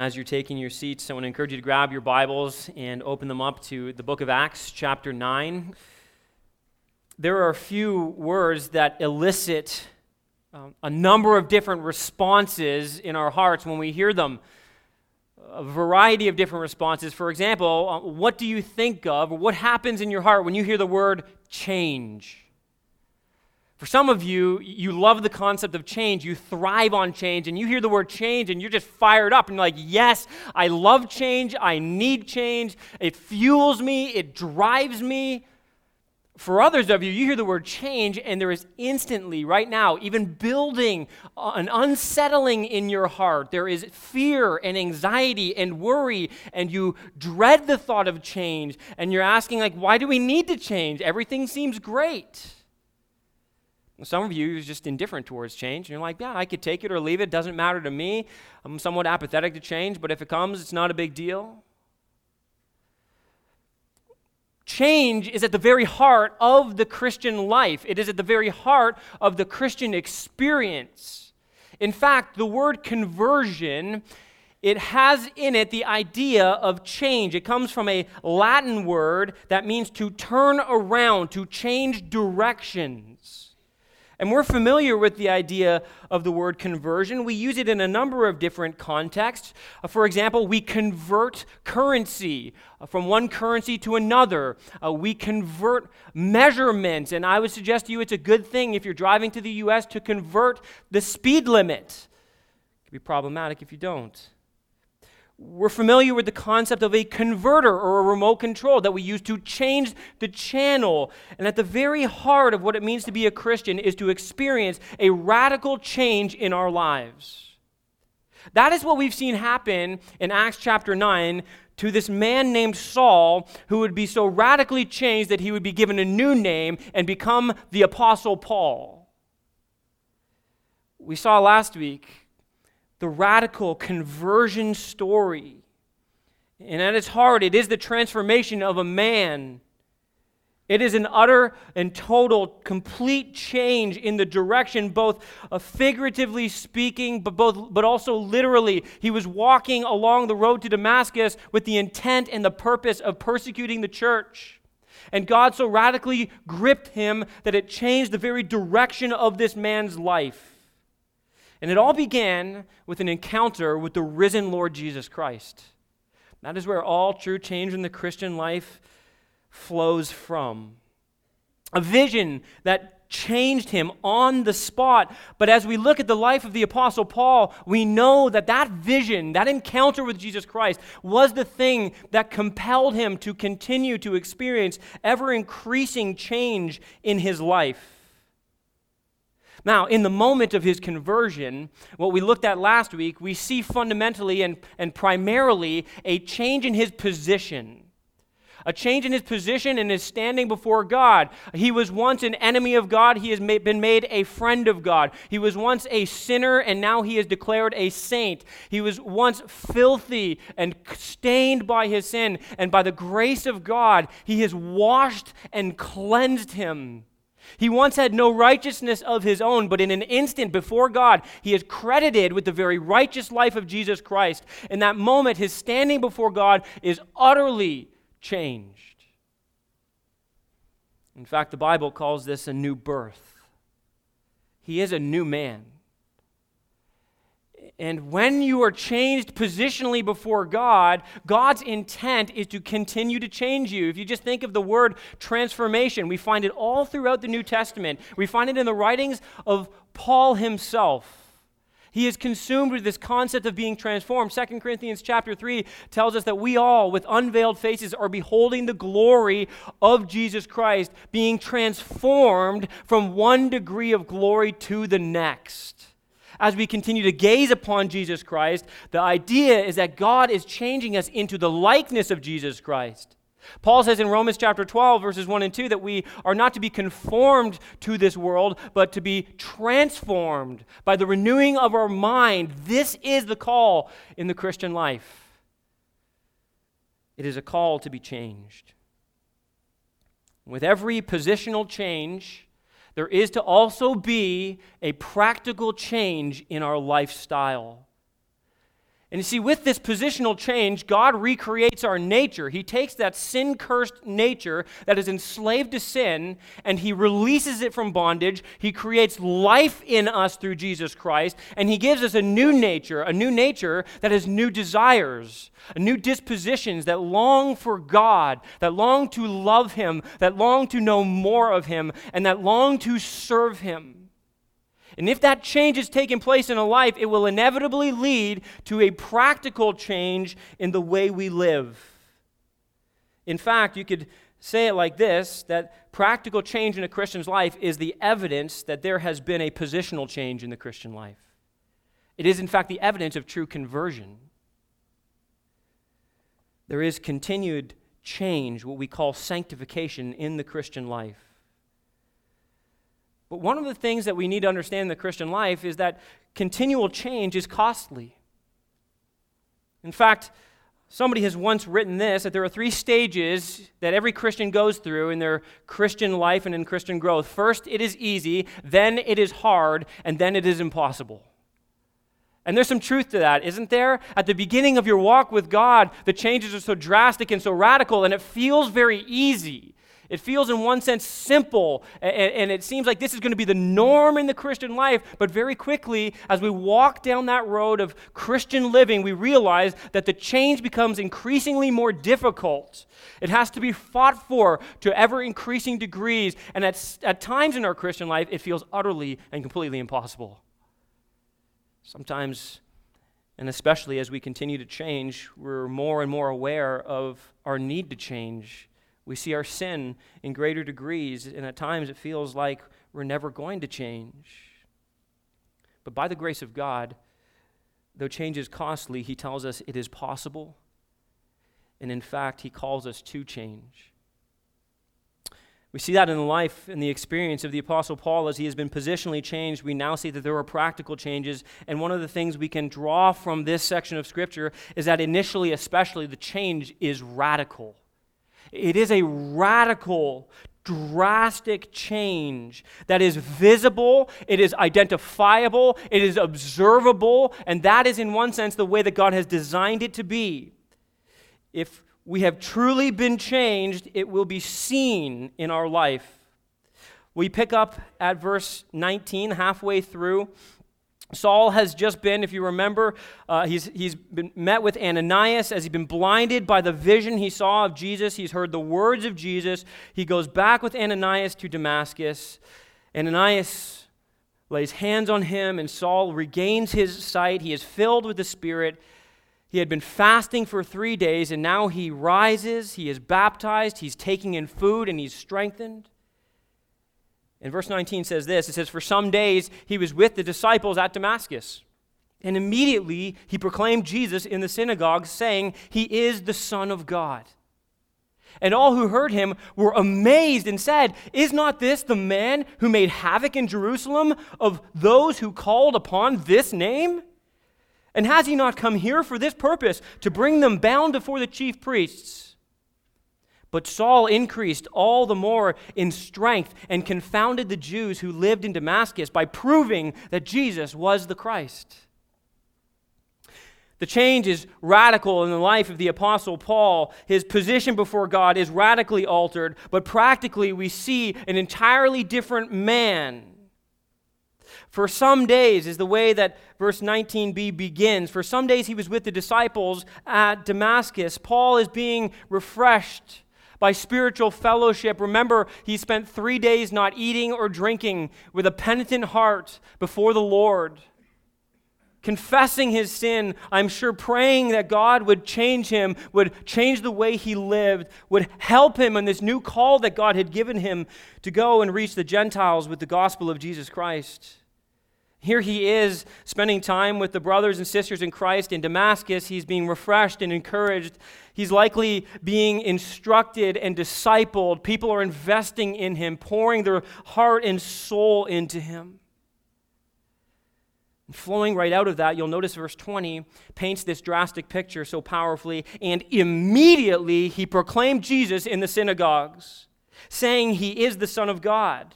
As you're taking your seats, I want to encourage you to grab your Bibles and open them up to the book of Acts, chapter 9. There are a few words that elicit um, a number of different responses in our hearts when we hear them. A variety of different responses. For example, uh, what do you think of, what happens in your heart when you hear the word change? For some of you, you love the concept of change. You thrive on change, and you hear the word change, and you're just fired up. And you're like, yes, I love change. I need change. It fuels me, it drives me. For others of you, you hear the word change, and there is instantly, right now, even building uh, an unsettling in your heart. There is fear and anxiety and worry, and you dread the thought of change. And you're asking, like, why do we need to change? Everything seems great. Some of you are just indifferent towards change, and you're like, yeah, I could take it or leave it. it. Doesn't matter to me. I'm somewhat apathetic to change, but if it comes, it's not a big deal. Change is at the very heart of the Christian life, it is at the very heart of the Christian experience. In fact, the word conversion it has in it the idea of change. It comes from a Latin word that means to turn around, to change directions. And we're familiar with the idea of the word conversion. We use it in a number of different contexts. Uh, for example, we convert currency uh, from one currency to another. Uh, we convert measurements. And I would suggest to you it's a good thing if you're driving to the U.S. to convert the speed limit. It can be problematic if you don't. We're familiar with the concept of a converter or a remote control that we use to change the channel. And at the very heart of what it means to be a Christian is to experience a radical change in our lives. That is what we've seen happen in Acts chapter 9 to this man named Saul, who would be so radically changed that he would be given a new name and become the Apostle Paul. We saw last week the radical conversion story. And at its heart, it is the transformation of a man. It is an utter and total, complete change in the direction, both uh, figuratively speaking, but, both, but also literally. He was walking along the road to Damascus with the intent and the purpose of persecuting the church. And God so radically gripped him that it changed the very direction of this man's life. And it all began with an encounter with the risen Lord Jesus Christ. That is where all true change in the Christian life flows from. A vision that changed him on the spot. But as we look at the life of the Apostle Paul, we know that that vision, that encounter with Jesus Christ, was the thing that compelled him to continue to experience ever increasing change in his life. Now, in the moment of his conversion, what we looked at last week, we see fundamentally and, and primarily a change in his position. A change in his position and his standing before God. He was once an enemy of God. He has been made a friend of God. He was once a sinner, and now he is declared a saint. He was once filthy and stained by his sin, and by the grace of God, he has washed and cleansed him. He once had no righteousness of his own, but in an instant before God, he is credited with the very righteous life of Jesus Christ. In that moment, his standing before God is utterly changed. In fact, the Bible calls this a new birth. He is a new man. And when you are changed positionally before God, God's intent is to continue to change you. If you just think of the word transformation, we find it all throughout the New Testament. We find it in the writings of Paul himself. He is consumed with this concept of being transformed. 2 Corinthians chapter 3 tells us that we all, with unveiled faces, are beholding the glory of Jesus Christ, being transformed from one degree of glory to the next as we continue to gaze upon Jesus Christ, the idea is that God is changing us into the likeness of Jesus Christ. Paul says in Romans chapter 12, verses 1 and 2, that we are not to be conformed to this world, but to be transformed by the renewing of our mind. This is the call in the Christian life. It is a call to be changed. With every positional change, there is to also be a practical change in our lifestyle. And you see, with this positional change, God recreates our nature. He takes that sin cursed nature that is enslaved to sin and He releases it from bondage. He creates life in us through Jesus Christ, and He gives us a new nature, a new nature that has new desires, new dispositions that long for God, that long to love Him, that long to know more of Him, and that long to serve Him. And if that change is taking place in a life, it will inevitably lead to a practical change in the way we live. In fact, you could say it like this that practical change in a Christian's life is the evidence that there has been a positional change in the Christian life. It is, in fact, the evidence of true conversion. There is continued change, what we call sanctification, in the Christian life. But one of the things that we need to understand in the Christian life is that continual change is costly. In fact, somebody has once written this that there are three stages that every Christian goes through in their Christian life and in Christian growth. First, it is easy, then it is hard, and then it is impossible. And there's some truth to that, isn't there? At the beginning of your walk with God, the changes are so drastic and so radical, and it feels very easy. It feels, in one sense, simple, and, and, it seems like this is going to be the norm in the Christian life. But very quickly, as we walk down that road of Christian living, we realize that the change becomes increasingly more difficult. It has to be fought for to ever increasing degrees, and at, at times in our Christian life, it feels utterly and completely impossible. Sometimes, and especially as we continue to change, we're more and more aware of our need to change we see our sin in greater degrees, and at times it feels like we're never going to change. But by the grace of God, though change is costly, He tells us it is possible. And in fact, He calls us to change. We see that in the life and the experience of the Apostle Paul as he has been positionally changed. We now see that there are practical changes. And one of the things we can draw from this section of Scripture is that initially, especially, the change is radical. It is a radical, drastic change that is visible, it is identifiable, it is observable, and that is, in one sense, the way that God has designed it to be. If we have truly been changed, it will be seen in our life. We pick up at verse 19, halfway through. Saul has just been, if you remember, uh, he's, he's been met with Ananias as he's been blinded by the vision he saw of Jesus. He's heard the words of Jesus. He goes back with Ananias to Damascus. Ananias lays hands on him, and Saul regains his sight. He is filled with the Spirit. He had been fasting for three days, and now he rises. He is baptized. He's taking in food, and he's strengthened. And verse 19 says this it says, For some days he was with the disciples at Damascus. And immediately he proclaimed Jesus in the synagogue, saying, He is the Son of God. And all who heard him were amazed and said, Is not this the man who made havoc in Jerusalem of those who called upon this name? And has he not come here for this purpose, to bring them bound before the chief priests? But Saul increased all the more in strength and confounded the Jews who lived in Damascus by proving that Jesus was the Christ. The change is radical in the life of the Apostle Paul. His position before God is radically altered, but practically we see an entirely different man. For some days is the way that verse 19b begins. For some days he was with the disciples at Damascus. Paul is being refreshed by spiritual fellowship. Remember, he spent three days not eating or drinking with a penitent heart before the Lord. Confessing his sin, I'm sure praying that God would change him, would change the way he lived, would help him in this new call that God had given him to go and reach the Gentiles with the gospel of Jesus Christ. Here he is spending time with the brothers and sisters in Christ in Damascus. He's being refreshed and encouraged. He's likely being instructed and discipled. People are investing in him, pouring their heart and soul into him. And flowing right out of that, you'll notice verse 20 paints this drastic picture so powerfully. And immediately he proclaimed Jesus in the synagogues, saying he is the Son of God.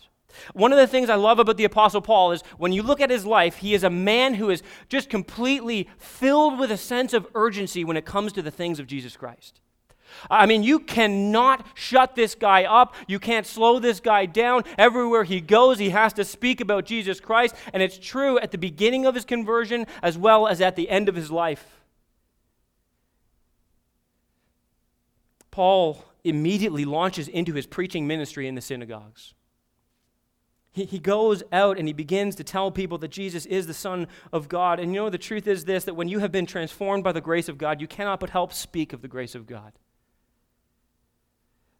One of the things I love about the Apostle Paul is when you look at his life, he is a man who is just completely filled with a sense of urgency when it comes to the things of Jesus Christ. I mean, you cannot shut this guy up. You can't slow this guy down. Everywhere he goes, he has to speak about Jesus Christ. And it's true at the beginning of his conversion as well as at the end of his life. Paul immediately launches into his preaching ministry in the synagogues. He, he goes out and he begins to tell people that Jesus is the Son of God. And you know, the truth is this that when you have been transformed by the grace of God, you cannot but help speak of the grace of God.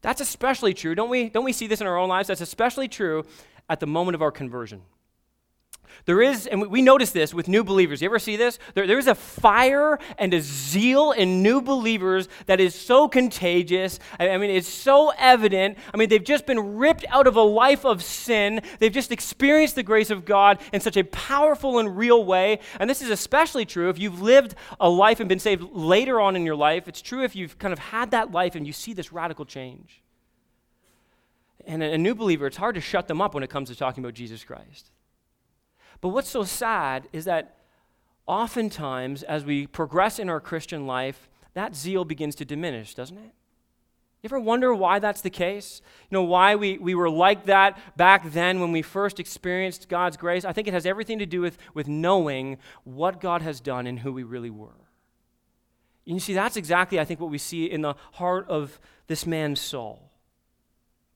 That's especially true. Don't we, don't we see this in our own lives? That's especially true at the moment of our conversion. There is, and we notice this with new believers. You ever see this? There, there is a fire and a zeal in new believers that is so contagious. I, I mean, it's so evident. I mean, they've just been ripped out of a life of sin. They've just experienced the grace of God in such a powerful and real way. And this is especially true if you've lived a life and been saved later on in your life. It's true if you've kind of had that life and you see this radical change. And a, a new believer, it's hard to shut them up when it comes to talking about Jesus Christ. But what's so sad is that oftentimes, as we progress in our Christian life, that zeal begins to diminish, doesn't it? You ever wonder why that's the case? You know, why we, we were like that back then when we first experienced God's grace? I think it has everything to do with, with knowing what God has done and who we really were. You see, that's exactly, I think, what we see in the heart of this man,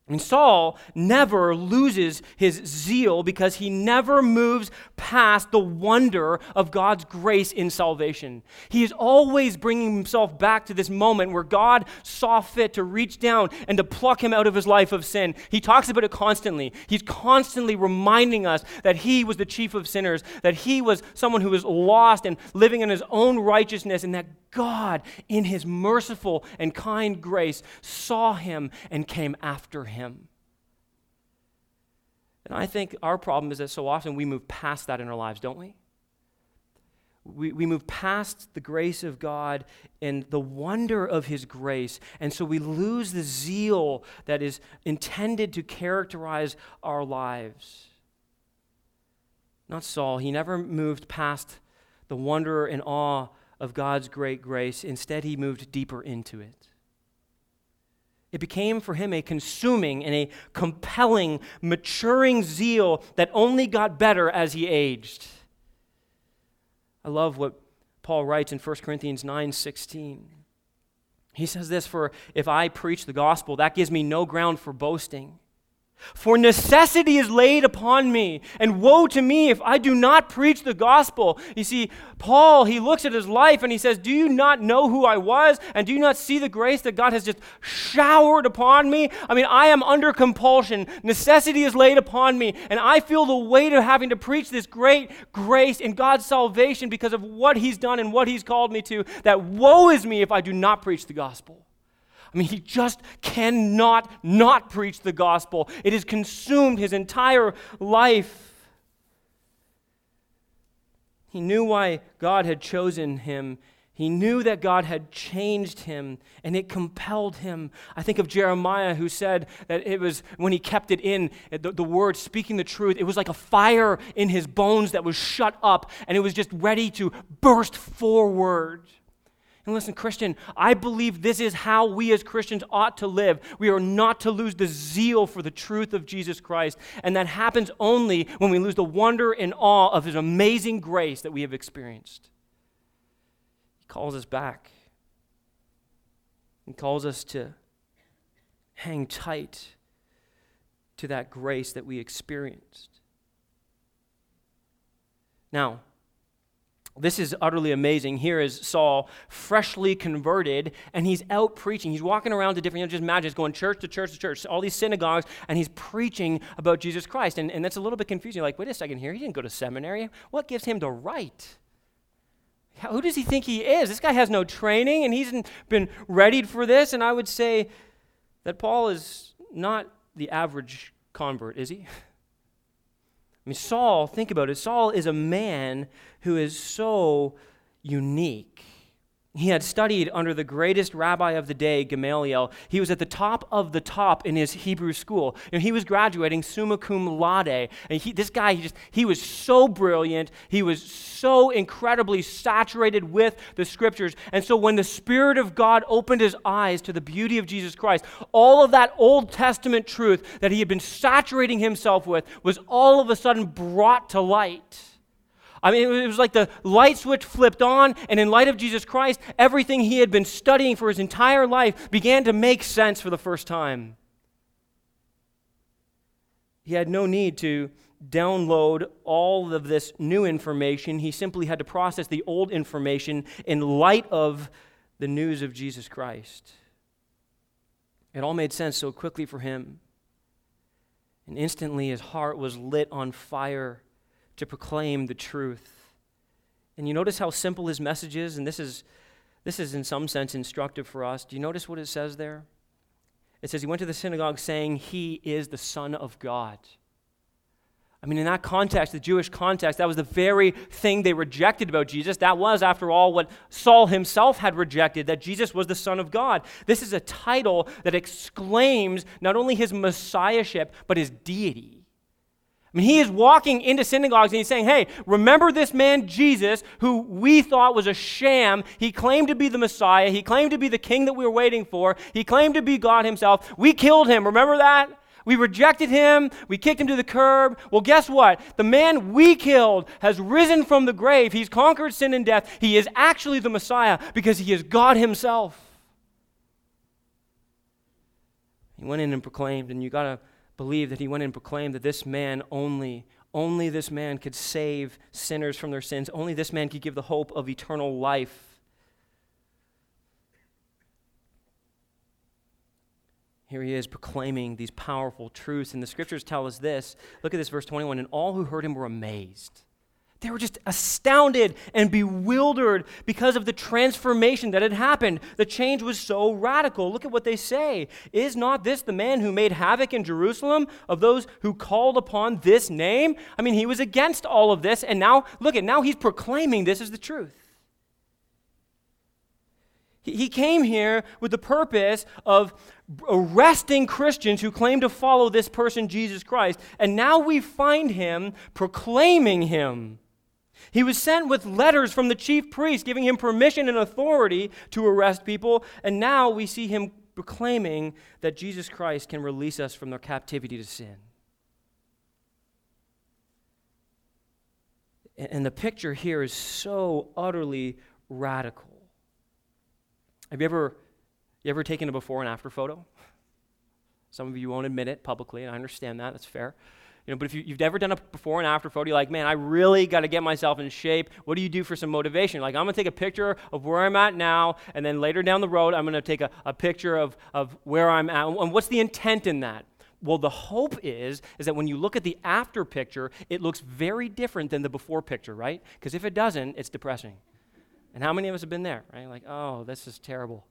Saul. And Saul never loses his zeal because he never moves past the wonder of God's grace in salvation. He is always bringing himself back to this moment where God saw fit to reach down and to pluck him out of his life of sin. He talks about it constantly. He's constantly reminding us that he was the chief of sinners, that he was someone who was lost and living in his own righteousness, and that God, in his merciful and kind grace, saw him and came after him. And I think our problem is that so often we move past that in our lives, don't we? We, we move past the grace of God and the wonder of His grace. And so we lose the zeal that is intended to characterize our lives. Not Saul. He never moved past the wonder and awe of God's great grace. Instead, he moved deeper into it. It became for him a consuming and a compelling, maturing zeal that only got better as he aged. I love what Paul writes in 1 Corinthians 9:16. He says this For if I preach the gospel, that gives me no ground for boasting. For necessity is laid upon me, and woe to me if I do not preach the gospel. You see, Paul, he looks at his life and he says, Do you not know who I was? And do you not see the grace that God has just showered upon me? I mean, I am under compulsion. Necessity is laid upon me, and I feel the weight of having to preach this great grace in God's salvation because of what he's done and what he's called me to. That woe is me if I do not preach the gospel. I mean, he just cannot not preach the gospel. It has consumed his entire life. He knew why God had chosen him. He knew that God had changed him and it compelled him. I think of Jeremiah who said that it was when he kept it in, eh, the, the, word speaking the truth, it was like a fire in his bones that was shut up and it was just ready to burst forward. And listen, Christian, I believe this is how we as Christians ought to live. We are not to lose the zeal for the truth of Jesus Christ. And that happens only when we lose the wonder and awe of his amazing grace that we have experienced. He calls us back. He calls us to hang tight to that grace that we experienced. Now, this is utterly amazing. Here is Saul, freshly converted, and he's out preaching. He's walking around to different, you know, just imagine, he's going church to church to church, all these synagogues, and he's preaching about Jesus Christ. And, and that's a little bit confusing. Like, wait a second here, he didn't go to seminary. What gives him the right? Who does he think he is? This guy has no training, and he's been readied for this. And I would say that Paul is not the average convert, is he? I mean, Saul, think about it. Saul is a man who is so unique. He had studied under the greatest rabbi of the day, Gamaliel. He was at the top of the top in his Hebrew school. And he was graduating summa cum laude. And he, this guy, he, just, he was so brilliant. He was so incredibly saturated with the scriptures. And so when the Spirit of God opened his eyes to the beauty of Jesus Christ, all of that Old Testament truth that he had been saturating himself with was all of a sudden brought to light. I mean, it was like the light switch flipped on, and in light of Jesus Christ, everything he had been studying for his entire life began to make sense for the first time. He had no need to download all of this new information. He simply had to process the old information in light of the news of Jesus Christ. It all made sense so quickly for him. And instantly his heart was lit on fire to proclaim the truth. And you notice how simple his message is, and this is, this is in some sense instructive for us. Do you notice what it says there? It says he went to the synagogue saying he is the Son of God. I mean, in that context, the Jewish context, that was the very thing they rejected about Jesus. That was, after all, what Saul himself had rejected, that Jesus was the Son of God. This is a title that exclaims not only his messiahship, but his deity. I mean, he is walking into synagogues and he's saying, Hey, remember this man Jesus, who we thought was a sham. He claimed to be the Messiah. He claimed to be the king that we were waiting for. He claimed to be God himself. We killed him. Remember that? We rejected him. We kicked him to the curb. Well, guess what? The man we killed has risen from the grave. He's conquered sin and death. He is actually the Messiah because he is God himself. He went in and proclaimed, and you got to believe that he went and proclaimed that this man only, only this man could save sinners from their sins. Only this man could give the hope of eternal life. Here he is proclaiming these powerful truths. And the scriptures tell us this. Look at this, verse 21. And all who heard him were amazed they were just astounded and bewildered because of the transformation that had happened. The change was so radical. Look at what they say. Is not this the man who made havoc in Jerusalem of those who called upon this name? I mean, he was against all of this, and now, look at, now he's proclaiming this is the truth. He came here with the purpose of arresting Christians who claim to follow this person, Jesus Christ, and now we find him proclaiming him. He was sent with letters from the chief priest giving him permission and authority to arrest people, and now we see him proclaiming that Jesus Christ can release us from their captivity to sin. And the picture here is so utterly radical. Have you ever, you ever taken a before and after photo? Some of you won't admit it publicly, and I understand that. That's fair. You know, but if you, have never done a before and after photo, you're like, man, I really got to get myself in shape. What do you do for some motivation? Like, I'm going to take a picture of where I'm at now, and then later down the road, I'm going to take a, a picture of, of where I'm at. And what's the intent in that? Well, the hope is is that when you look at the after picture, it looks very different than the before picture, right? Because if it doesn't, it's depressing. And how many of us have been there, right? Like, oh, this is terrible.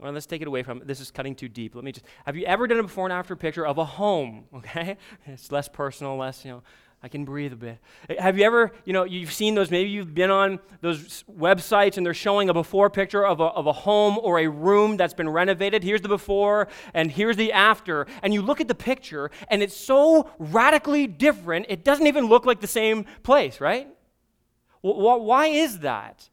Well, let's take it away from this is cutting too deep. Let me just have you ever done a before and after picture of a home? Okay, it's less personal, less you know. I can breathe a bit. Eh, have you ever, you know, you've seen those, maybe you've been on those websites and they're showing a before picture of a, of a home or a room that's been renovated. Here's the before and here's the after. And you look at the picture and it's so radically different, it doesn't even look like the same place, right? Why is that?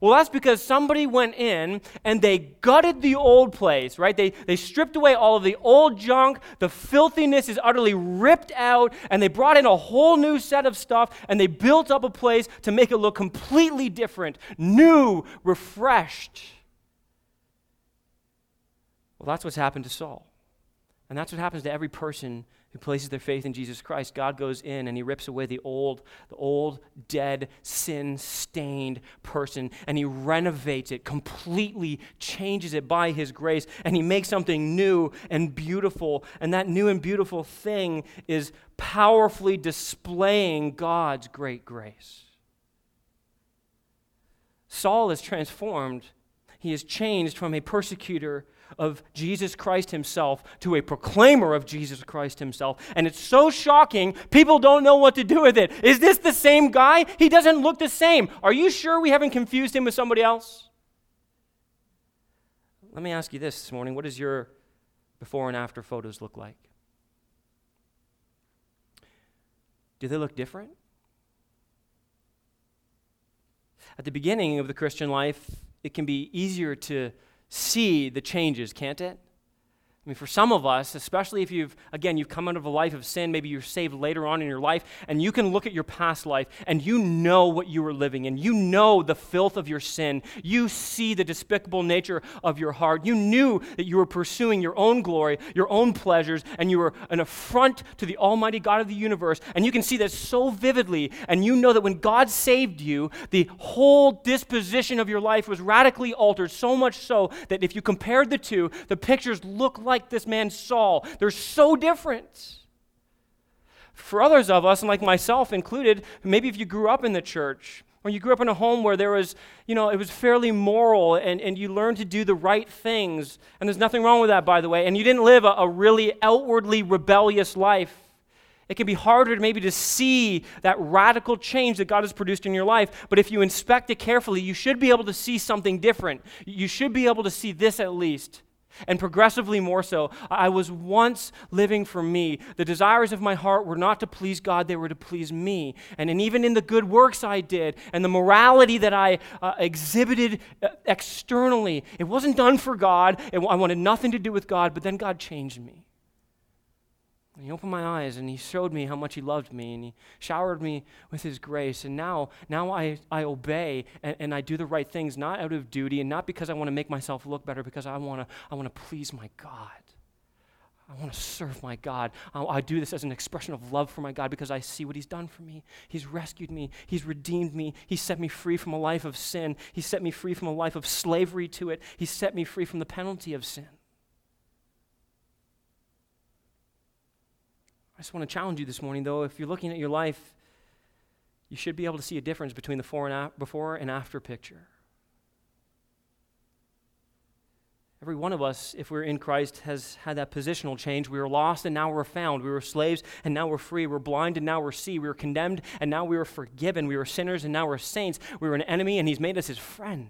Well, that's because somebody went in and they gutted the old place, right? They, they stripped away all of the old junk. The filthiness is utterly ripped out, and they brought in a whole new set of stuff, and they built up a place to make it look completely different, new, refreshed. Well, that's what's happened to Saul. And that's what happens to every person who places their faith in Jesus Christ, God goes in and he rips away the old, the old, dead, sin-stained person, and he renovates it, completely changes it by his grace, and he makes something new and beautiful. And that new and beautiful thing is powerfully displaying God's great grace. Saul is transformed He is changed from a persecutor of Jesus Christ himself to a proclaimer of Jesus Christ himself. And it's so shocking, people don't know what to do with it. Is this the same guy? He doesn't look the same. Are you sure we haven't confused him with somebody else? Let me ask you this this morning what does your before and after photos look like? Do they look different? At the beginning of the Christian life, it can be easier to see the changes, can't it? I mean, for some of us, especially if you've, again, you've come out of a life of sin, maybe you're saved later on in your life, and you can look at your past life and you know what you were living in. You know the filth of your sin. You see the despicable nature of your heart. You knew that you were pursuing your own glory, your own pleasures, and you were an affront to the Almighty God of the universe. And you can see that so vividly. And you know that when God saved you, the whole disposition of your life was radically altered, so much so that if you compared the two, the pictures look like like this man Saul. They're so different. For others of us, and like myself included, maybe if you grew up in the church, or you grew up in a home where there was, you know, it was fairly moral and, and you learned to do the right things. And there's nothing wrong with that, by the way. And you didn't live a, a really outwardly rebellious life. It can be harder maybe to see that radical change that God has produced in your life. But if you inspect it carefully, you should be able to see something different. You should be able to see this at least and progressively more so. I was once living for me. The desires of my heart were not to please God, they were to please me. And, and even in the good works I did and the morality that I uh, exhibited uh, externally, it wasn't done for God. It, I wanted nothing to do with God, but then God changed me. And he opened my eyes and he showed me how much he loved me and he showered me with his grace. And now, now I, I obey and, and I do the right things, not out of duty and not because I want to make myself look better, because I want to I want to please my God. I want to serve my God. I, I do this as an expression of love for my God because I see what He's done for me. He's rescued me. He's redeemed me. He set me free from a life of sin. He set me free from a life of slavery to it. He set me free from the penalty of sin. I just want to challenge you this morning, though. If you're looking at your life, you should be able to see a difference between the before and after picture. Every one of us, if we're in Christ, has had that positional change. We were lost and now we're found. We were slaves and now we're free. We're blind and now we're see. We were condemned and now we were forgiven. We were sinners and now we're saints. We were an enemy and He's made us His friend.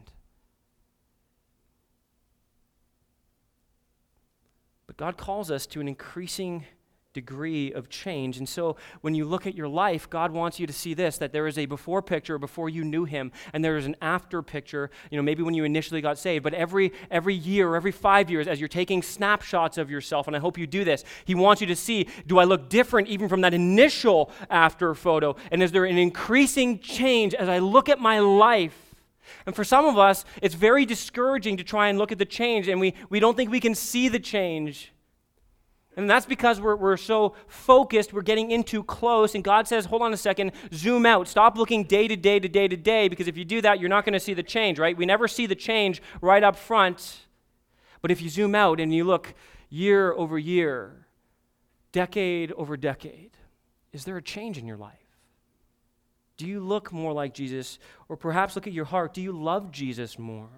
But God calls us to an increasing degree of change. And so when you look at your life, God wants you to see this that there is a before picture before you knew him and there is an after picture, you know, maybe when you initially got saved, but every every year every 5 years as you're taking snapshots of yourself and I hope you do this, he wants you to see do I look different even from that initial after photo? And is there an increasing change as I look at my life? And for some of us, it's very discouraging to try and look at the change, and we, we don't think we can see the change. And that's because we're, we're so focused, we're getting in too close. And God says, hold on a second, zoom out. Stop looking day to day to day to day, because if you do that, you're not going to see the change, right? We never see the change right up front. But if you zoom out and you look year over year, decade over decade, is there a change in your life? Do you look more like Jesus? Or perhaps look at your heart. Do you love Jesus more?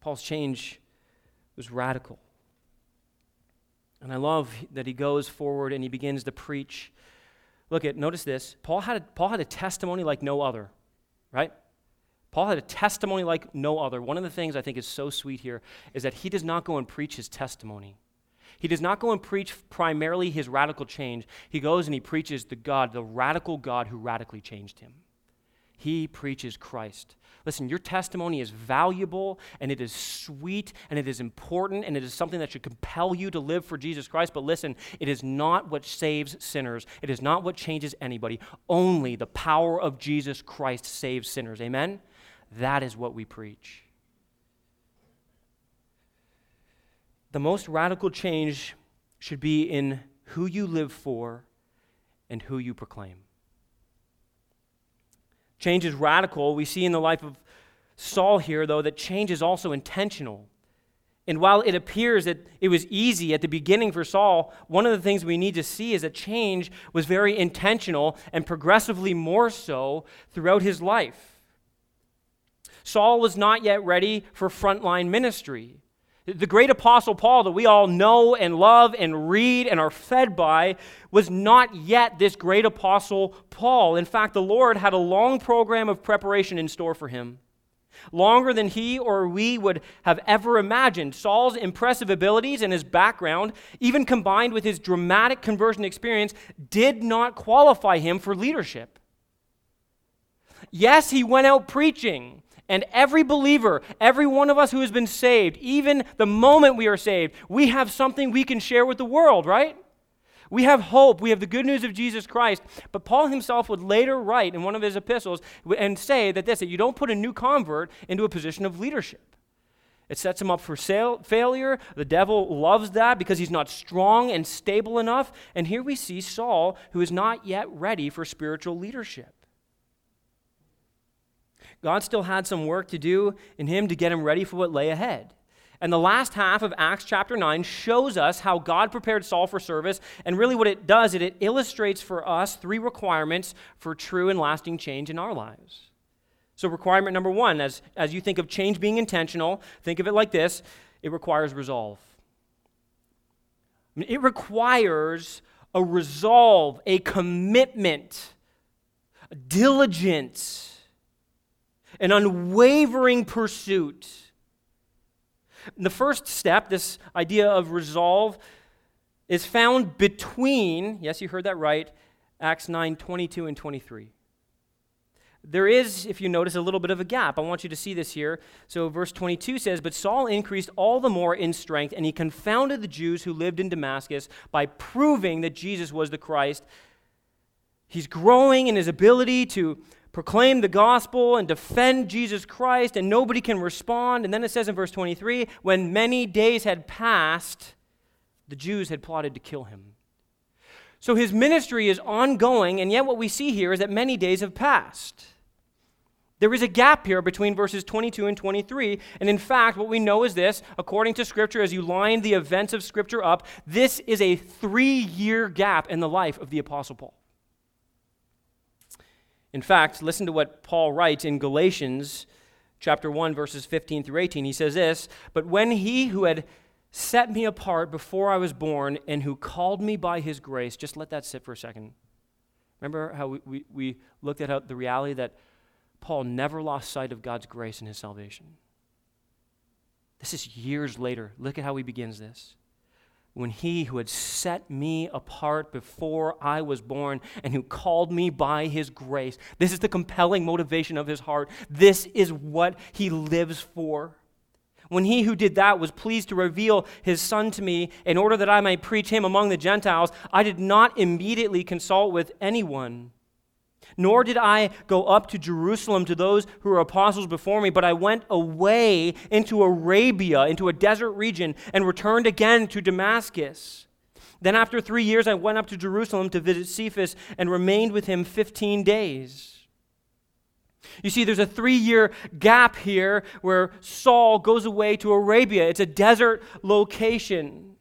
Paul's change was radical. And I love that he goes forward and he begins to preach. Look at, notice this. Paul had, a, Paul had a testimony like no other, right? Paul had a testimony like no other. One of the things I think is so sweet here is that he does not go and preach his testimony. He does not go and preach primarily his radical change. He goes and he preaches the God, the radical God who radically changed him. He preaches Christ. Listen, your testimony is valuable and it is sweet and it is important and it is something that should compel you to live for Jesus Christ. But listen, it is not what saves sinners, it is not what changes anybody. Only the power of Jesus Christ saves sinners. Amen? That is what we preach. The most radical change should be in who you live for and who you proclaim. Change is radical. We see in the life of Saul here, though, that change is also intentional. And while it appears that it was easy at the beginning for Saul, one of the things we need to see is that change was very intentional and progressively more so throughout his life. Saul was not yet ready for frontline ministry. The great apostle Paul, that we all know and love and read and are fed by, was not yet this great apostle Paul. In fact, the Lord had a long program of preparation in store for him. Longer than he or we would have ever imagined. Saul's impressive abilities and his background, even combined with his dramatic conversion experience, did not qualify him for leadership. Yes, he went out preaching. And every believer, every one of us who has been saved, even the moment we are saved, we have something we can share with the world, right? We have hope. We have the good news of Jesus Christ. But Paul himself would later write in one of his epistles and say that this that you don't put a new convert into a position of leadership. It sets him up for sale, failure. The devil loves that because he's not strong and stable enough. And here we see Saul, who is not yet ready for spiritual leadership. God still had some work to do in him to get him ready for what lay ahead. And the last half of Acts chapter 9 shows us how God prepared Saul for service. And really, what it does, it, it illustrates for us three requirements for true and lasting change in our lives. So, requirement number one, as, as you think of change being intentional, think of it like this it requires resolve. It requires a resolve, a commitment, a diligence an unwavering pursuit. the first step, this idea of resolve, is found between, yes, you heard that right, Acts 9 22 and 23. There is, if you notice, a little bit of a gap. I want you to see this here. So, verse 22 says, But Saul increased all the more in strength, and he confounded the Jews who lived in Damascus by proving that Jesus was the Christ. He's growing in his ability to proclaim the gospel and defend Jesus Christ, and nobody can respond. And then it says in verse 23 when many days had passed, the Jews had plotted to kill him. So his ministry is ongoing, and yet what we see here is that many days have passed. There is a gap here between verses 22 and 23. And in fact, what we know is this according to Scripture, as you line the events of Scripture up, this is a three year gap in the life of the Apostle Paul. In fact, listen to what Paul writes in Galatians chapter 1 verses 15 through 18. He says this, "But when he who had set me apart before I was born and who called me by his grace, just let that sit for a second. Remember how we, we, we looked at the reality that Paul never lost sight of God's grace in his salvation. This is years later. Look at how he begins this when he who had set me apart before I was born and who called me by his grace. This is the compelling motivation of his heart. This is what he lives for. When he who did that was pleased to reveal his son to me in order that I might preach him among the Gentiles, I did not immediately consult with anyone nor did I go up to Jerusalem to those who were apostles before me, but I went away into Arabia, into a desert region, and returned again to Damascus. Then, after three years, I went up to Jerusalem to visit Cephas and remained with him 15 days. You see, there's a three year gap here where Saul goes away to Arabia. It's a desert location.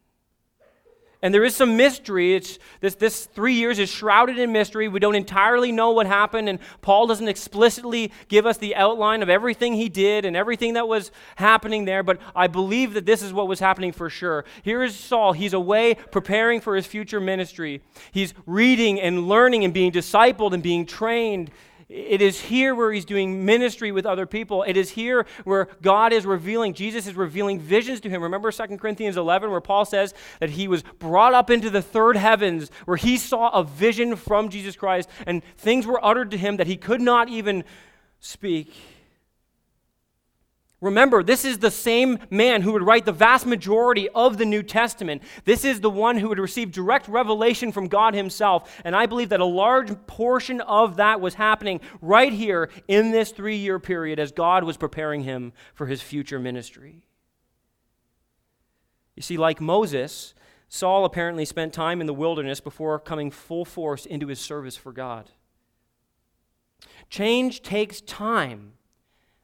And there is some mystery. It's, this, this three years is shrouded in mystery. We don't entirely know what happened, and Paul doesn't explicitly give us the outline of everything he did and everything that was happening there, but I believe that this is what was happening for sure. Here is Saul. He's away preparing for his future ministry. He's reading and learning and being discipled and being trained it is here where he's doing ministry with other people. It is here where God is revealing, Jesus is revealing visions to him. Remember 2 Corinthians 11, where Paul says that he was brought up into the third heavens, where he saw a vision from Jesus Christ, and things were uttered to him that he could not even speak. Remember, this is the same man who would write the vast majority of the New Testament. This is the one who would receive direct revelation from God himself. And I believe that a large portion of that was happening right here in this three year period as God was preparing him for his future ministry. You see, like Moses, Saul apparently spent time in the wilderness before coming full force into his service for God. Change takes time.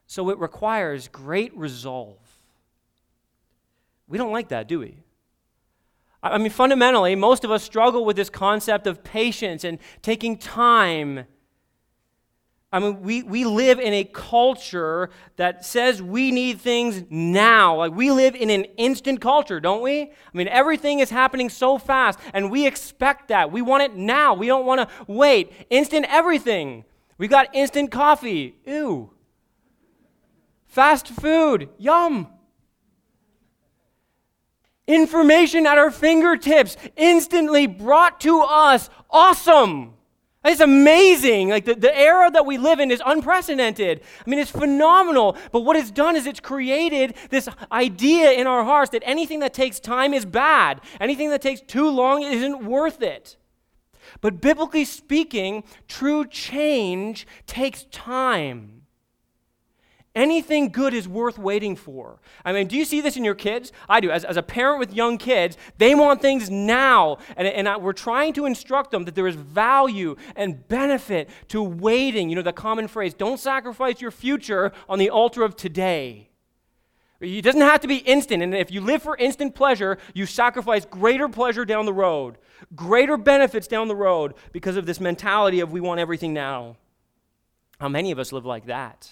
So it requires great resolve. We don't like that, do we? I mean, fundamentally, most of us struggle with this concept of patience and taking time. I mean, we, we live in a culture that says we need things now. Like, we live in an instant culture, don't we? I mean, everything is happening so fast, and we expect that. We want it now. We don't want to wait. Instant everything. We got instant coffee. Ew. Fast food. Yum. Information at our fingertips, instantly brought to us. Awesome. It's amazing. Like the, the era that we live in is unprecedented. I mean, it's phenomenal. But what it's done is it's created this idea in our hearts that anything that takes time is bad, anything that takes too long isn't worth it. But biblically speaking, true change takes time. Anything good is worth waiting for. I mean, do you see this in your kids? I do. As, as a parent with young kids, they want things now. And, and I, we're trying to instruct them that there is value and benefit to waiting. You know, the common phrase don't sacrifice your future on the altar of today. It doesn't have to be instant. And if you live for instant pleasure, you sacrifice greater pleasure down the road, greater benefits down the road because of this mentality of we want everything now. How many of us live like that?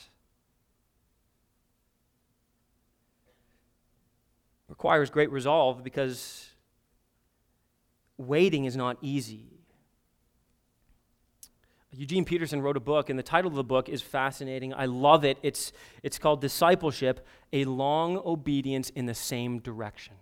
Requires great resolve because waiting is not easy. Eugene Peterson wrote a book, and the title of the book is fascinating. I love it. It's, it's called Discipleship A Long Obedience in the Same Direction.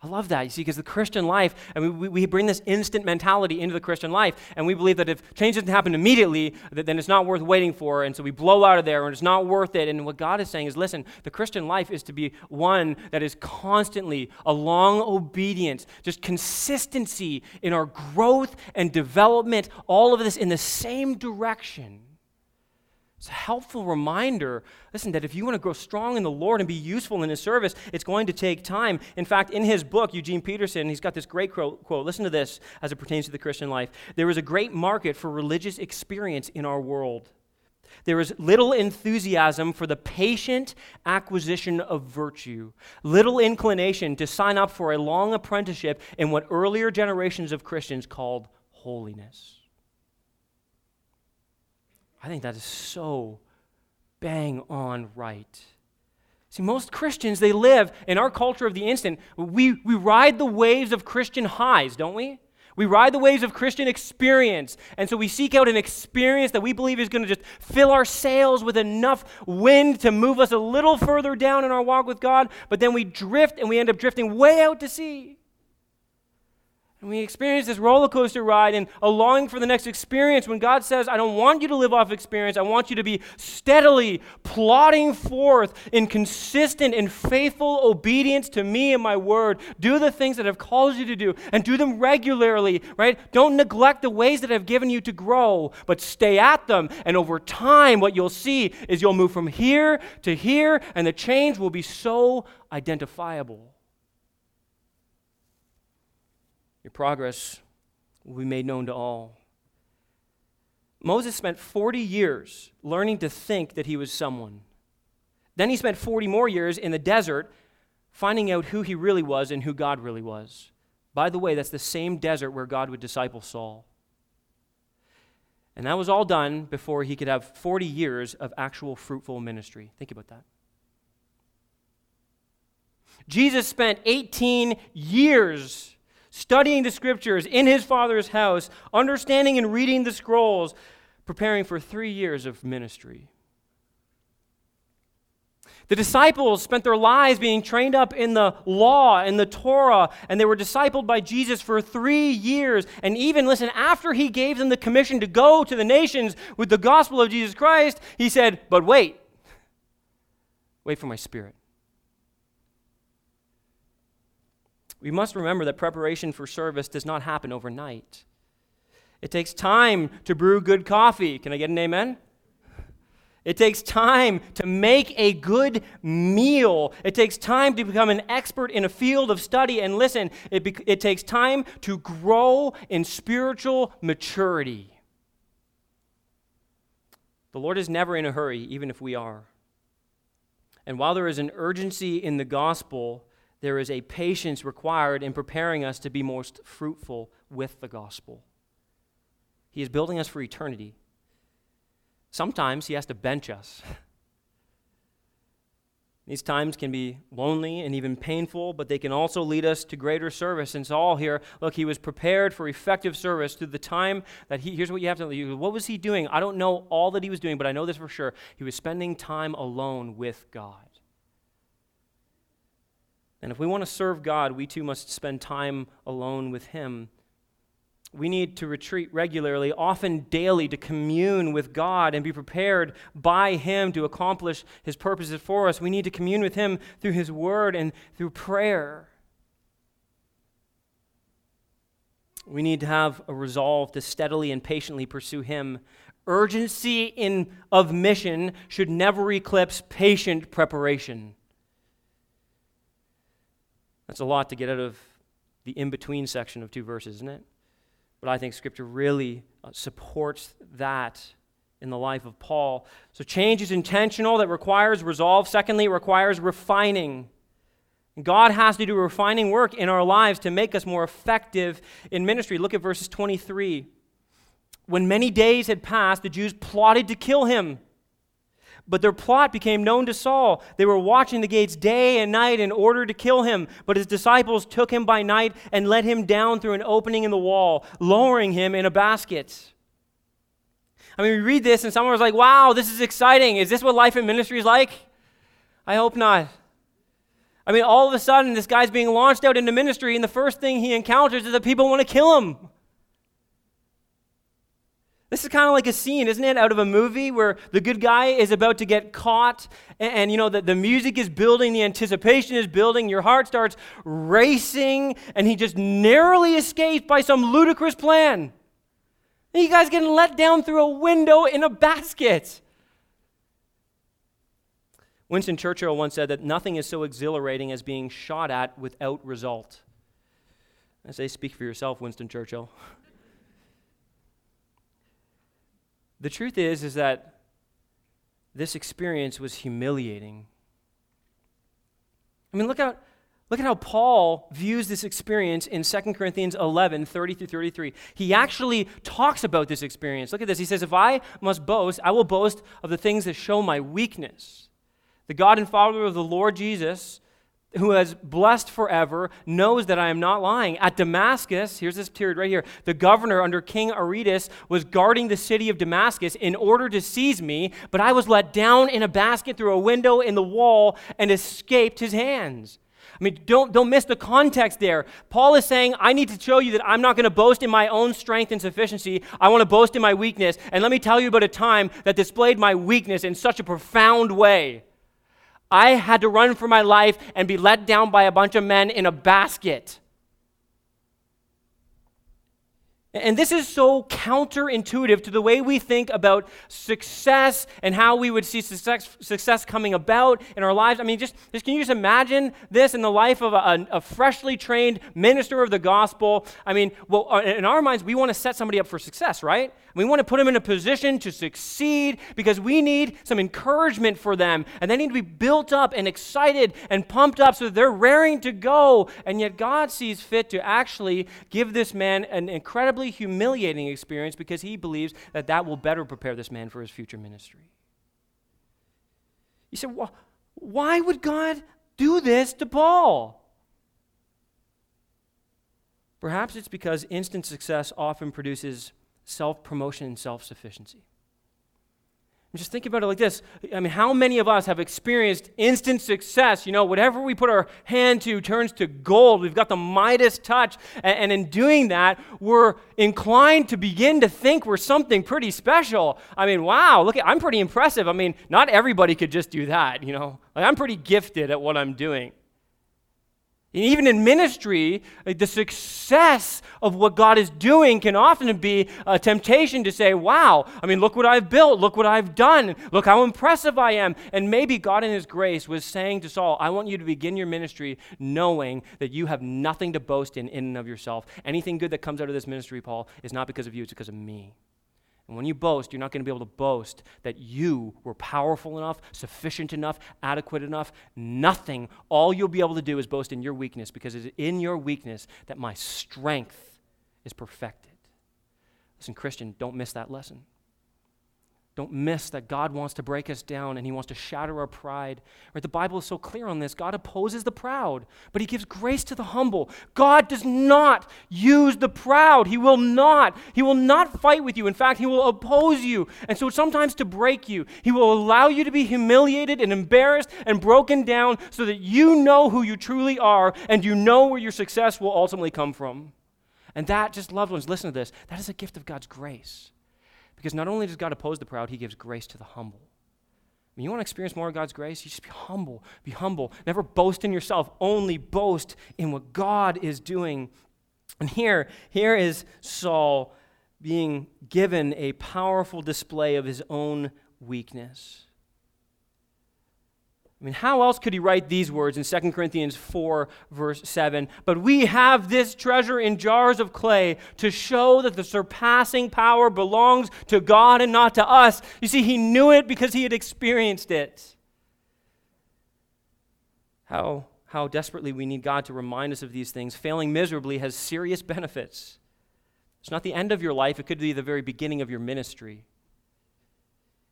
I love that, you see, because the Christian life, mean, we, we bring this instant mentality into the Christian life, and we believe that if change doesn't happen immediately, that, then it's not worth waiting for, and so we blow out of there, and it's not worth it. And what God is saying is, listen, the Christian life is to be one that is constantly a long obedience, just consistency in our growth and development, all of this in the same direction. It's a helpful reminder, listen, that if you want to grow strong in the Lord and be useful in His service, it's going to take time. In fact, in his book, Eugene Peterson, he's got this great quote. Listen to this as it pertains to the Christian life. There is a great market for religious experience in our world. There is little enthusiasm for the patient acquisition of virtue, little inclination to sign up for a long apprenticeship in what earlier generations of Christians called holiness. I think that is so bang on right. See, most Christians, they live in our culture of the instant. We, we ride the waves of Christian highs, don't we? We ride the waves of Christian experience. And so we seek out an experience that we believe is going to just fill our sails with enough wind to move us a little further down in our walk with God. But then we drift and we end up drifting way out to sea. And we experience this roller coaster ride and a longing for the next experience when God says, I don't want you to live off experience. I want you to be steadily plodding forth in consistent and faithful obedience to me and my word. Do the things that I've called you to do and do them regularly, right? Don't neglect the ways that I've given you to grow, but stay at them. And over time, what you'll see is you'll move from here to here, and the change will be so identifiable. Your progress will be made known to all. Moses spent 40 years learning to think that he was someone. Then he spent 40 more years in the desert finding out who he really was and who God really was. By the way, that's the same desert where God would disciple Saul. And that was all done before he could have 40 years of actual fruitful ministry. Think about that. Jesus spent 18 years studying the scriptures in his father's house, understanding and reading the scrolls, preparing for three years of ministry. The disciples spent their lives being trained up in the law and the Torah, and they were discipled by Jesus for three years. And even, listen, after he gave them the commission to go to the nations with the gospel of Jesus Christ, he said, But wait, wait for my spirit. We must remember that preparation for service does not happen overnight. It takes time to brew good coffee. Can I get an amen? It takes time to make a good meal. It takes time to become an expert in a field of study. And listen, it, be- it takes time to grow in spiritual maturity. The Lord is never in a hurry, even if we are. And while there is an urgency in the gospel, there is a patience required in preparing us to be most fruitful with the gospel. He is building us for eternity. Sometimes he has to bench us. These times can be lonely and even painful, but they can also lead us to greater service. And Saul here, look, he was prepared for effective service through the time that he, here's what you have to know. What was he doing? I don't know all that he was doing, but I know this for sure. He was spending time alone with God. And if we want to serve God, we too must spend time alone with Him. We need to retreat regularly, often daily, to commune with God and be prepared by Him to accomplish His purposes for us. We need to commune with Him through His Word and through prayer. We need to have a resolve to steadily and patiently pursue Him. Urgency in, of mission should never eclipse patient preparation. That's a lot to get out of the in between section of two verses, isn't it? But I think Scripture really uh, supports that in the life of Paul. So change is intentional, that requires resolve. Secondly, it requires refining. God has to do refining work in our lives to make us more effective in ministry. Look at verses 23. When many days had passed, the Jews plotted to kill him. But their plot became known to Saul. They were watching the gates day and night in order to kill him. But his disciples took him by night and let him down through an opening in the wall, lowering him in a basket. I mean, we read this and someone was like, wow, this is exciting. Is this what life in ministry is like? I hope not. I mean, all of a sudden, this guy's being launched out into ministry, and the first thing he encounters is that people want to kill him. This is kind of like a scene, isn't it, out of a movie where the good guy is about to get caught, and, and, you know the, the music is building, the anticipation is building, your heart starts racing, and he just narrowly escapes by some ludicrous plan. And you guys getting let down through a window in a basket. Winston Churchill once said that nothing is so exhilarating as being shot at without result. I say, speak for yourself, Winston Churchill. The truth is is that this experience was humiliating. I mean, look at, look at how Paul views this experience in 2 Corinthians 11, 30 through 33. He actually talks about this experience. Look at this. He says, If I must boast, I will boast of the things that show my weakness. The God and Father of the Lord Jesus who has blessed forever, knows that I am not lying. At Damascus, here's this period right here the governor under King Aretas was guarding the city of Damascus in order to seize me, but I was let down in a basket through a window in the wall and escaped his hands. I mean, don't, don't miss the context there. Paul is saying, I need to show you that I'm not going to boast in my own strength and sufficiency. I want to boast in my weakness. And let me tell you about a time that displayed my weakness in such a profound way. I had to run for my life and be let down by a bunch of men in a basket. And this is so counterintuitive to the way we think about success and how we would see success, success coming about in our lives. I mean, just, just can you just imagine this in the life of a, a freshly trained minister of the gospel? I mean, well, uh, in our minds, we want to set somebody up for success, right? We want to put them in a position to succeed because we need some encouragement for them. And they need to be built up and excited and pumped up so that they're raring to go. And yet, God sees fit to actually give this man an incredible incredibly humiliating experience because he believes that that will better prepare this man for his future ministry. You say, well, why would God do this to Paul? Perhaps it's because instant success often produces self promotion and self sufficiency. Just think about it like this. I mean, how many of us have experienced instant success? You know, whatever we put our hand to turns to gold. We've got the Midas touch. And, in doing that, we're inclined to begin to think we're something pretty special. I mean, wow, look, at, I'm pretty impressive. I mean, not everybody could just do that, you know. Like, I'm pretty gifted at what I'm doing. And even in ministry, the success of what God is doing can often be a temptation to say, wow, I mean, look what I've built, look what I've done, look how impressive I am. And maybe God in His grace was saying to Saul, I want you to begin your ministry knowing that you have nothing to boast in in and of yourself. Anything good that comes out of this ministry, Paul, is not because of you, it's because of me. And when you boast, you're not going to be able to boast that you were powerful enough, sufficient enough, adequate enough. Nothing. All you'll be able to do is boast in your weakness because it's in your weakness that my strength is perfected. Listen, Christian, don't miss that lesson. Don't miss that God wants to break us down and he wants to shatter our pride. Right? The Bible is so clear on this. God opposes the proud, but he gives grace to the humble. God does not use the proud. He will not. He will not fight with you. In fact, he will oppose you. And so sometimes to break you, he will allow you to be humiliated and embarrassed and broken down so that you know who you truly are and you know where your success will ultimately come from. And that, just loved ones, listen to this, that is a gift of God's grace. Because not only does God oppose the proud, He gives grace to the humble. I mean, you want to experience more of God's grace? You just be humble. Be humble. Never boast in yourself. Only boast in what God is doing. And here, here is Saul being given a powerful display of his own weakness. I mean, how else could he write these words in 2 Corinthians 4, verse 7? But we have this treasure in jars of clay to show that the surpassing power belongs to God and not to us. You see, he knew it because he had experienced it. How, how desperately we need God to remind us of these things. Failing miserably has serious benefits. It's not the end of your life, it could be the very beginning of your ministry.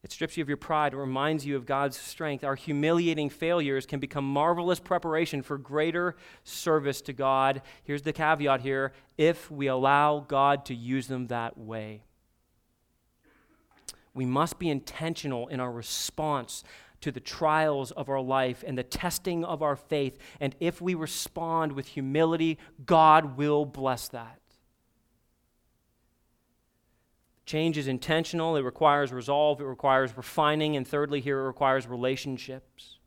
It strips you of your pride. It reminds you of God's strength. Our humiliating failures can become marvelous preparation for greater service to God. Here's the caveat here if we allow God to use them that way. We must be intentional in our response to the trials of our life and the testing of our faith. And if we respond with humility, God will bless that. Change is intentional, it requires resolve, it requires refining, and thirdly, here it requires relationships.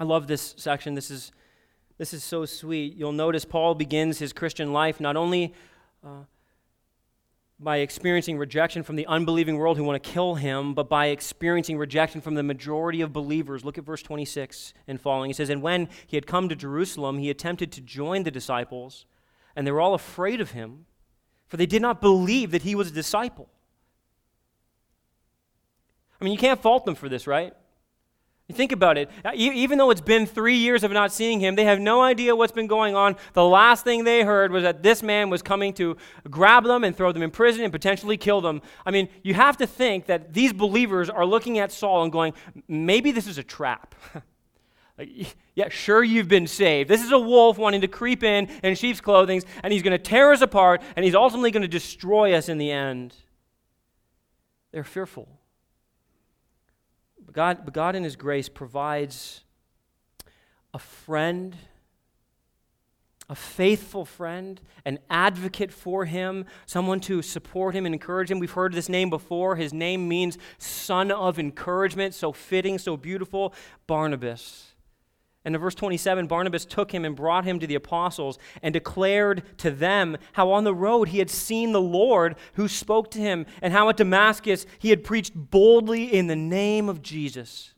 I love this section. This is, this is so sweet. You'll notice Paul begins his Christian life not only uh, by experiencing rejection from the unbelieving world who want to kill him, but by experiencing rejection from the majority of believers. Look at verse 26 and following. He says, And when he had come to Jerusalem, he attempted to join the disciples, and they were all afraid of him for they did not believe that he was a disciple. I mean, you can't fault them for this, right? You think about it. Uh, even though it's been three years of not seeing him, they have no idea what's been going on. The last thing they heard was that this man was coming to grab them and throw them in prison and potentially kill them. I mean, you have to think that these believers are looking at Saul and going, maybe this is a trap. Yeah, sure, you've been saved. This is a wolf wanting to creep in in sheep's clothing, and he's going to tear us apart, and he's ultimately going to destroy us in the end. They're fearful. But God, but God in His grace, provides a friend, a faithful friend, an advocate for him, someone to support him and encourage him. We've heard this name before. His name means son of encouragement, so fitting, so beautiful Barnabas. And in verse 27, Barnabas took him and brought him to the apostles and declared to them how on the road he had seen the Lord who spoke to him, and how at Damascus he had preached boldly in the name of Jesus.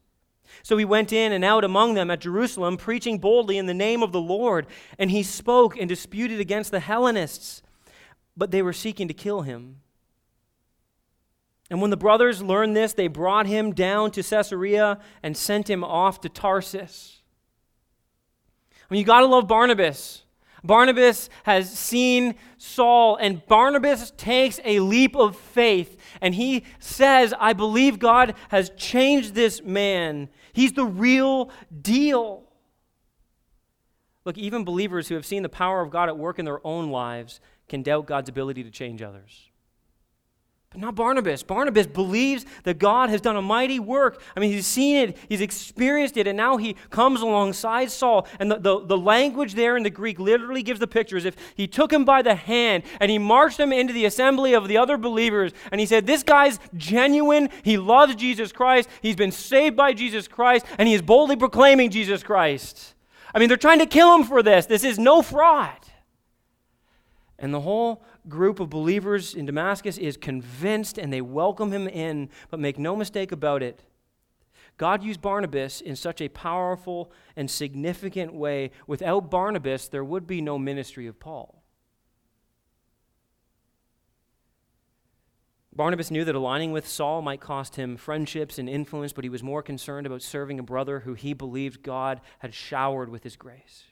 So he went in and out among them at Jerusalem, preaching boldly in the name of the Lord. And he spoke and disputed against the Hellenists, but they were seeking to kill him. And when the brothers learned this, they brought him down to Caesarea and sent him off to Tarsus. Mean, you got to love Barnabas. Barnabas has seen Saul, and Barnabas takes a leap of faith, and he says, I believe God has changed this man. He's the real deal. Look, even believers who have seen the power of God at work in their own lives can doubt God's ability to change others. But not Barnabas. Barnabas believes that God has done a mighty work. I mean, he's seen it, he's experienced it, and now he comes alongside Saul. And the, the, the, language there in the Greek literally gives the picture as if he took him by the hand and he marched him into the assembly of the other believers. And he said, This guy's genuine. He loves Jesus Christ. He's been saved by Jesus Christ, and he is boldly proclaiming Jesus Christ. I mean, they're trying to kill him for this. This is no fraud. And the whole group of believers in Damascus is convinced and they welcome him in, but make no mistake about it. God used Barnabas in such a powerful and significant way. Without Barnabas, there would be no ministry of Paul. Barnabas knew that aligning with Saul might cost him friendships and influence, but he was more concerned about serving a brother who he believed God had showered with his grace.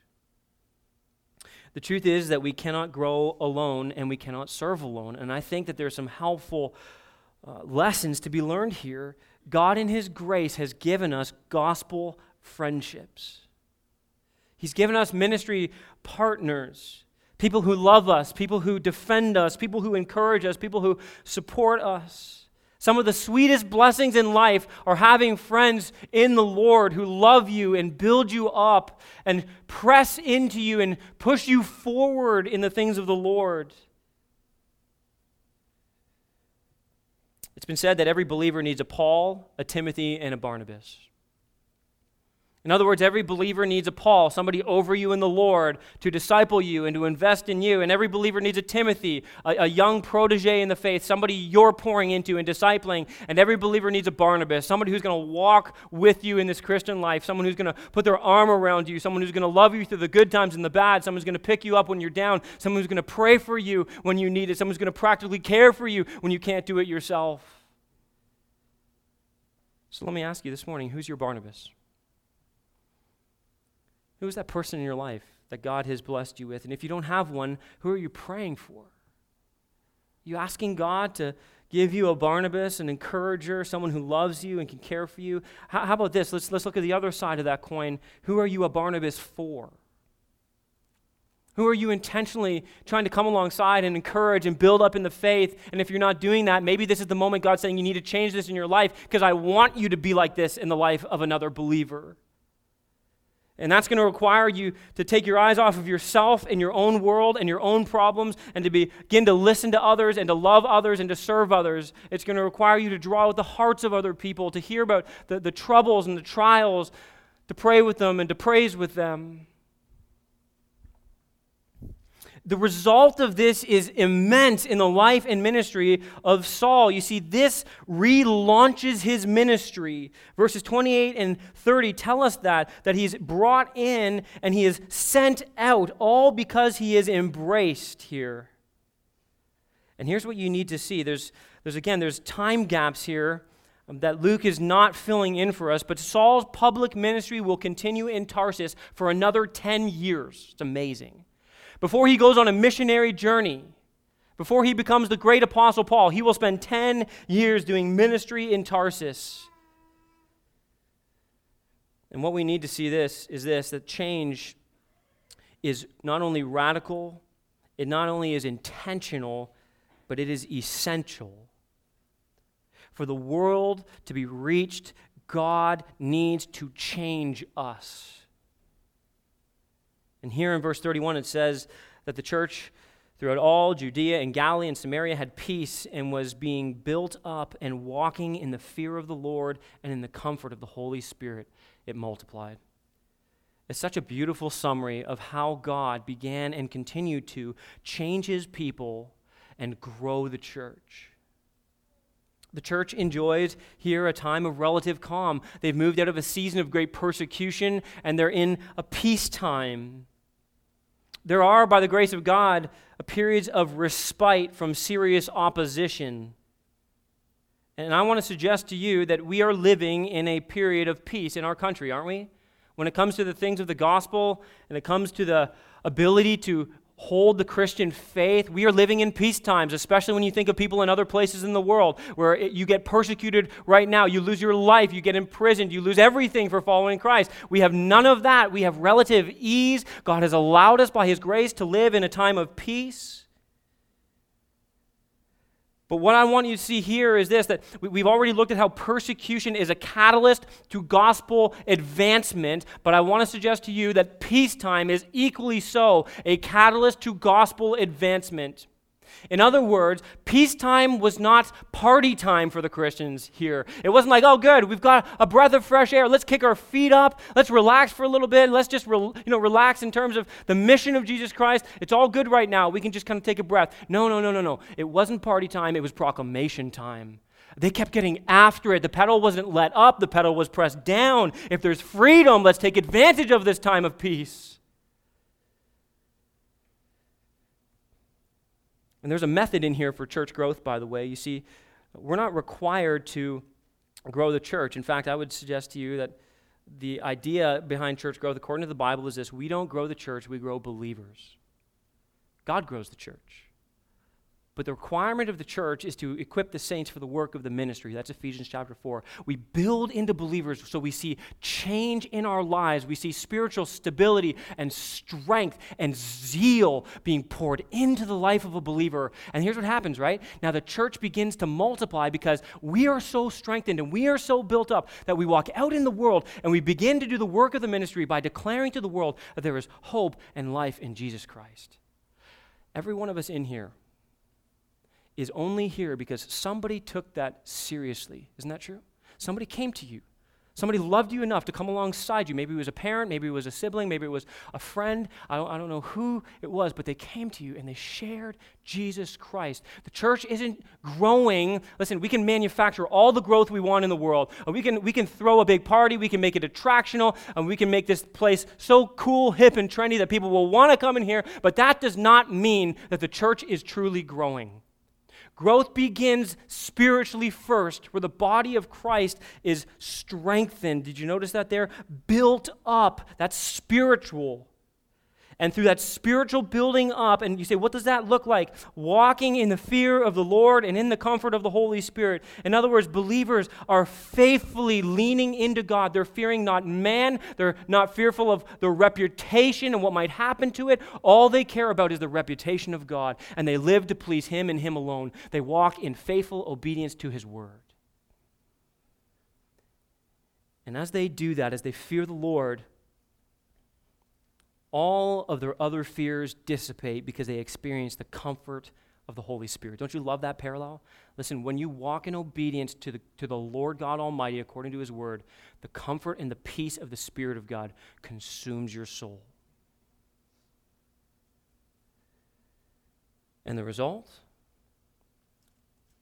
The truth is that we cannot grow alone and we cannot serve alone. And I think that there's some helpful uh, lessons to be learned here. God, in His grace, has given us gospel friendships. He's given us ministry partners, people who love us, people who defend us, people who encourage us, people who support us. Some of the sweetest blessings in life are having friends in the Lord who love you and build you up and press into you and push you forward in the things of the Lord. It's been said that every believer needs a Paul, a Timothy, and a Barnabas. In other words, every believer needs a Paul, somebody over you in the Lord, to disciple you and to invest in you. And every believer needs a Timothy, a, a, young protege in the faith, somebody you're pouring into and discipling. And every believer needs a Barnabas, somebody who's going to walk with you in this Christian life, someone who's going to put their arm around you, someone who's going to love you through the good times and the bad, someone who's going to pick you up when you're down, someone who's going to pray for you when you need it, someone who's going to practically care for you when you can't do it yourself. So let me ask you this morning who's your Barnabas? Who is that person in your life that God has blessed you with? And if you don't have one, who are you praying for? You asking God to give you a Barnabas, an encourager, someone who loves you and can care for you? How, how about this? Let's, let's look at the other side of that coin. Who are you a Barnabas for? Who are you intentionally trying to come alongside and encourage and build up in the faith? And if you're not doing that, maybe this is the moment God's saying you need to change this in your life because I want you to be like this in the life of another believer. And that's going to require you to take your eyes off of yourself and your own world and your own problems and to begin to listen to others and to love others and to serve others. It's going to require you to draw out the hearts of other people, to hear about the, the troubles and the trials, to pray with them and to praise with them the result of this is immense in the life and ministry of Saul. You see, this relaunches his ministry. Verses 28 and 30 tell us that, that he's brought in and he is sent out, all because he is embraced here. And here's what you need to see. There's, there's again, there's time gaps here um, that Luke is not filling in for us, but Saul's public ministry will continue in Tarsus for another 10 years. It's amazing. Before he goes on a missionary journey, before he becomes the great apostle Paul, he will spend 10 years doing ministry in Tarsus. And what we need to see this is this that change is not only radical, it not only is intentional, but it is essential. For the world to be reached, God needs to change us. And here in verse 31, it says that the church throughout all Judea and Galilee and Samaria had peace and was being built up and walking in the fear of the Lord and in the comfort of the Holy Spirit. It multiplied. It's such a beautiful summary of how God began and continued to change his people and grow the church. The church enjoys here a time of relative calm. They've moved out of a season of great persecution and they're in a peacetime. There are, by the grace of God, periods of respite from serious opposition. And I want to suggest to you that we are living in a period of peace in our country, aren't we? When it comes to the things of the gospel and it comes to the ability to hold the Christian faith. We are living in peace times, especially when you think of people in other places in the world where it, you get persecuted right now. You lose your life, you get imprisoned, you lose everything for following Christ. We have none of that. We have relative ease. God has allowed us by His grace to live in a time of peace. But what I want you to see here is this that we've already looked at how persecution is a catalyst to gospel advancement, but I want to suggest to you that peacetime is equally so a catalyst to gospel advancement. In other words, peacetime was not party time for the Christians here. It wasn't like, oh, good, we've got a breath of fresh air. Let's kick our feet up. Let's relax for a little bit. Let's just re- you know, relax in terms of the mission of Jesus Christ. It's all good right now. We can just kind of take a breath. No, no, no, no, no. It wasn't party time, it was proclamation time. They kept getting after it. The pedal wasn't let up, the pedal was pressed down. If there's freedom, let's take advantage of this time of peace. And there's a method in here for church growth, by the way. You see, we're not required to grow the church. In fact, I would suggest to you that the idea behind church growth, according to the Bible, is this we don't grow the church, we grow believers. God grows the church. But the requirement of the church is to equip the saints for the work of the ministry. That's Ephesians chapter 4. We build into believers so we see change in our lives. We see spiritual stability and strength and zeal being poured into the life of a believer. And here's what happens, right? Now the church begins to multiply because we are so strengthened and we are so built up that we walk out in the world and we begin to do the work of the ministry by declaring to the world that there is hope and life in Jesus Christ. Every one of us in here is only here because somebody took that seriously. Isn't that true? Somebody came to you. Somebody loved you enough to come alongside you. Maybe it was a parent, maybe it was a sibling, maybe it was a friend. I don't, I don't know who it was, but they came to you and they shared Jesus Christ. The church isn't growing. Listen, we can manufacture all the growth we want in the world. Uh, we can, we can throw a big party, we can make it attractional, and we can make this place so cool, hip, and trendy that people will want to come in here, but that does not mean that the church is truly growing. Growth begins spiritually first, where the body of Christ is strengthened. Did you notice that there? Built up. That's spiritual. And through that spiritual building up, and you say, what does that look like? Walking in the fear of the Lord and in the comfort of the Holy Spirit. In other words, believers are faithfully leaning into God. They're fearing not man, they're not fearful of their reputation and what might happen to it. All they care about is the reputation of God, and they live to please Him and Him alone. They walk in faithful obedience to His word. And as they do that, as they fear the Lord, all of their other fears dissipate because they experience the comfort of the Holy Spirit. Don't you love that parallel? Listen, when you walk in obedience to the, to the Lord God Almighty according to His word, the comfort and the peace of the Spirit of God consumes your soul. And the result?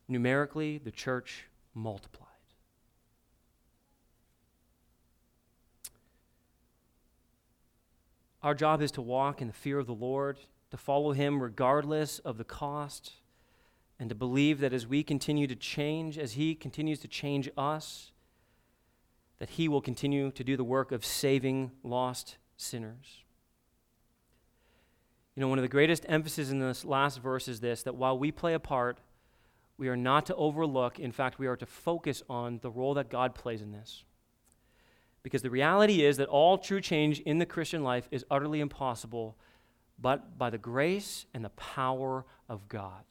Numerically, the church multiplies. Our job is to walk in the fear of the Lord, to follow Him regardless of the cost, and to believe that as we continue to change, as He continues to change us, that He will continue to do the work of saving lost sinners. You know, one of the greatest emphasis in this last verse is this that while we play a part, we are not to overlook, in fact, we are to focus on the role that God plays in this. Because the reality is that all true change in the Christian life is utterly impossible but by the grace and the power of God.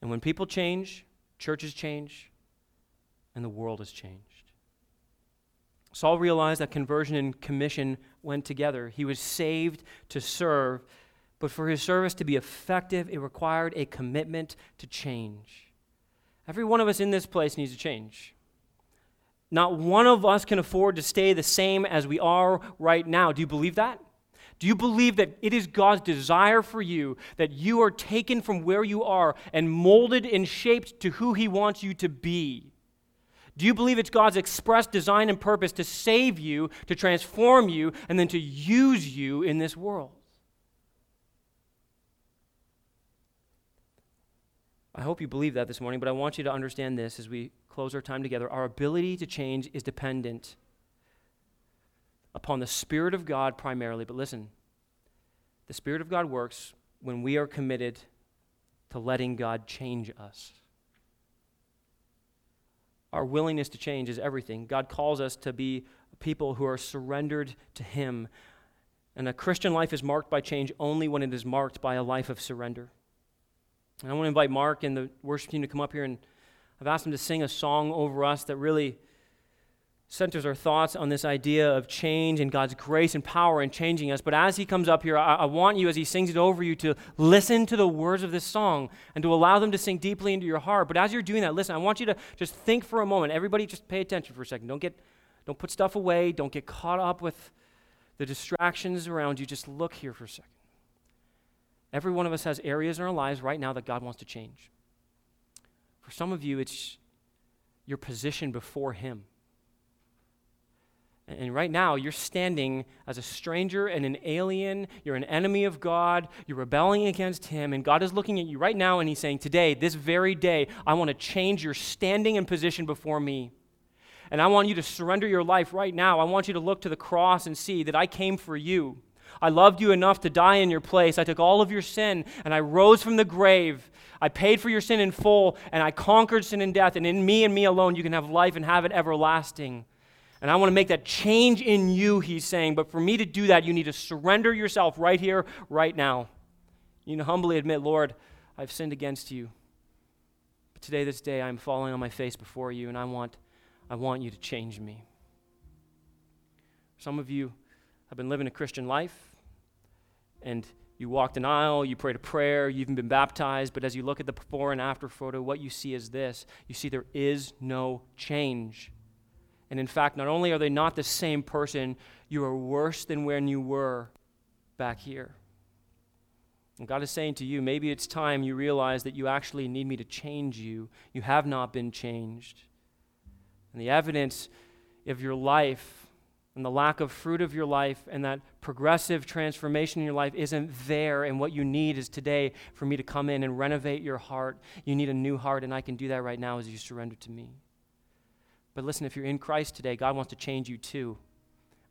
And when people change, churches change, and the world has changed. Saul realized that conversion and commission went together. He was saved to serve, but for his service to be effective, it required a commitment to change. Every one of us in this place needs to change. Not one of us can afford to stay the same as we are right now. Do you believe that? Do you believe that it is God's desire for you that you are taken from where you are and molded and shaped to who He wants you to be? Do you believe it's God's express design and purpose to save you, to transform you, and then to use you in this world? I hope you believe that this morning, but I want you to understand this as we close our time together, our ability to change is dependent upon the Spirit of God primarily. But listen, the Spirit of God works when we are committed to letting God change us. Our willingness to change is everything. God calls us to be people who are surrendered to Him. And a Christian life is marked by change only when it is marked by a life of surrender. And I want to invite Mark and the worship team to come up here and I've asked him to sing a song over us that really centers our thoughts on this idea of change and God's grace and power in changing us. But as he comes up here, I, I, want you, as he sings it over you, to listen to the words of this song and to allow them to sink deeply into your heart. But as you're doing that, listen, I want you to just think for a moment. Everybody, just pay attention for a second. Don't get, don't put stuff away. Don't get caught up with the distractions around you. Just look here for a second. Every one of us has areas in our lives right now that God wants to change. For some of you, it's your position before Him. And right now, you're standing as a stranger and an alien. You're an enemy of God. You're rebelling against Him. And God is looking at you right now and He's saying, Today, this very day, I want to change your standing and position before me. And I want you to surrender your life right now. I want you to look to the cross and see that I came for you. I loved you enough to die in your place. I took all of your sin and I rose from the grave. I paid for your sin in full and I conquered sin and death. And in me and me alone, you can have life and have it everlasting. And I want to make that change in you, he's saying. But for me to do that, you need to surrender yourself right here, right now. You need to humbly admit, Lord, I've sinned against you. But today, this day, I'm falling on my face before you, and I want, I want you to change me. Some of you have been living a Christian life, and you walked an aisle, you prayed a prayer, you've even been baptized, but as you look at the before and after photo, what you see is this you see there is no change. And in fact, not only are they not the same person, you are worse than when you were back here. And God is saying to you, maybe it's time you realize that you actually need me to change you. You have not been changed. And the evidence of your life and the lack of fruit of your life and that progressive transformation in your life isn't there. And what you need is today for me to come in and renovate your heart. You need a new heart, and I can do that right now as you surrender to me. But listen, if you're in Christ today, God wants to change you too.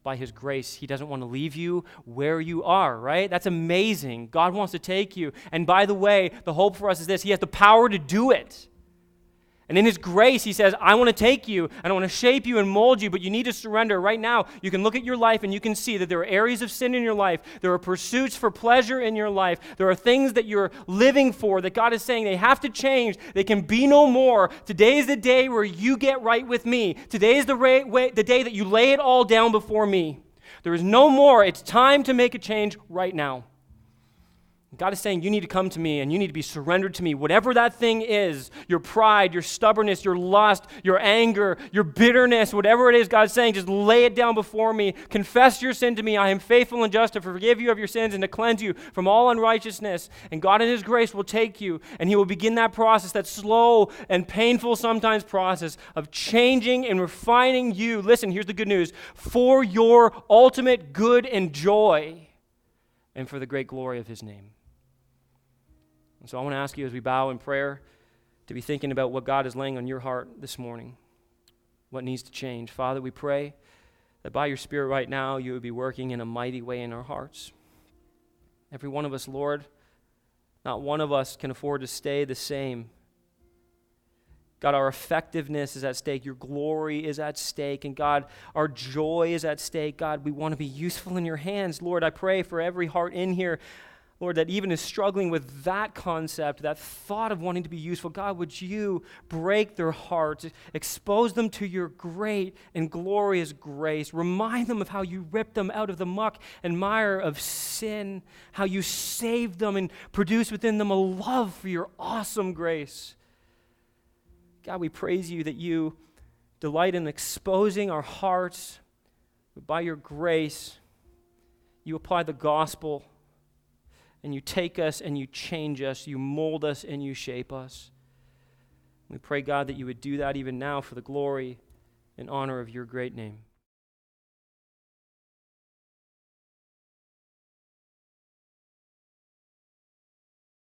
By His grace, He doesn't want to leave you where you are, right? That's amazing. God wants to take you. And by the way, the hope for us is this He has the power to do it. And in His grace, He says, I want to take you and I want to shape you and mold you, but you need to surrender. Right now, you can look at your life and you can see that there are areas of sin in your life. There are pursuits for pleasure in your life. There are things that you're living for that God is saying they have to change. They can be no more. Today is the day where you get right with me. Today is the, ra- the day that you lay it all down before me. There is no more. It's time to make a change right now. God is saying, You need to come to me and you need to be surrendered to me. Whatever that thing is your pride, your stubbornness, your lust, your anger, your bitterness, whatever it is, God is saying, just lay it down before me. Confess your sin to me. I am faithful and just to forgive you of your sins and to cleanse you from all unrighteousness. And God, in His grace, will take you and He will begin that process, that slow and painful sometimes process of changing and refining you. Listen, here's the good news for your ultimate good and joy and for the great glory of His name. And so I want to ask you as we bow in prayer to be thinking about what God is laying on your heart this morning, what needs to change. Father, we pray that by your Spirit right now, you would be working in a mighty way in our hearts. Every one of us, Lord, not one of us can afford to stay the same. God, our effectiveness is at stake. Your glory is at stake. And God, our joy is at stake. God, we want to be useful in your hands. Lord, I pray for every heart in here Lord, that even is struggling with that concept, that thought of wanting to be useful, God, would you break their hearts, expose them to your great and glorious grace, remind them of how you ripped them out of the muck and mire of sin, how you saved them and produced within them a love for your awesome grace. God, we praise you that you delight in exposing our hearts, by your grace, you apply the gospel and you take us and you change us, you mold us and you shape us. We pray, God, that you would do that even now for the glory and honor of your great name.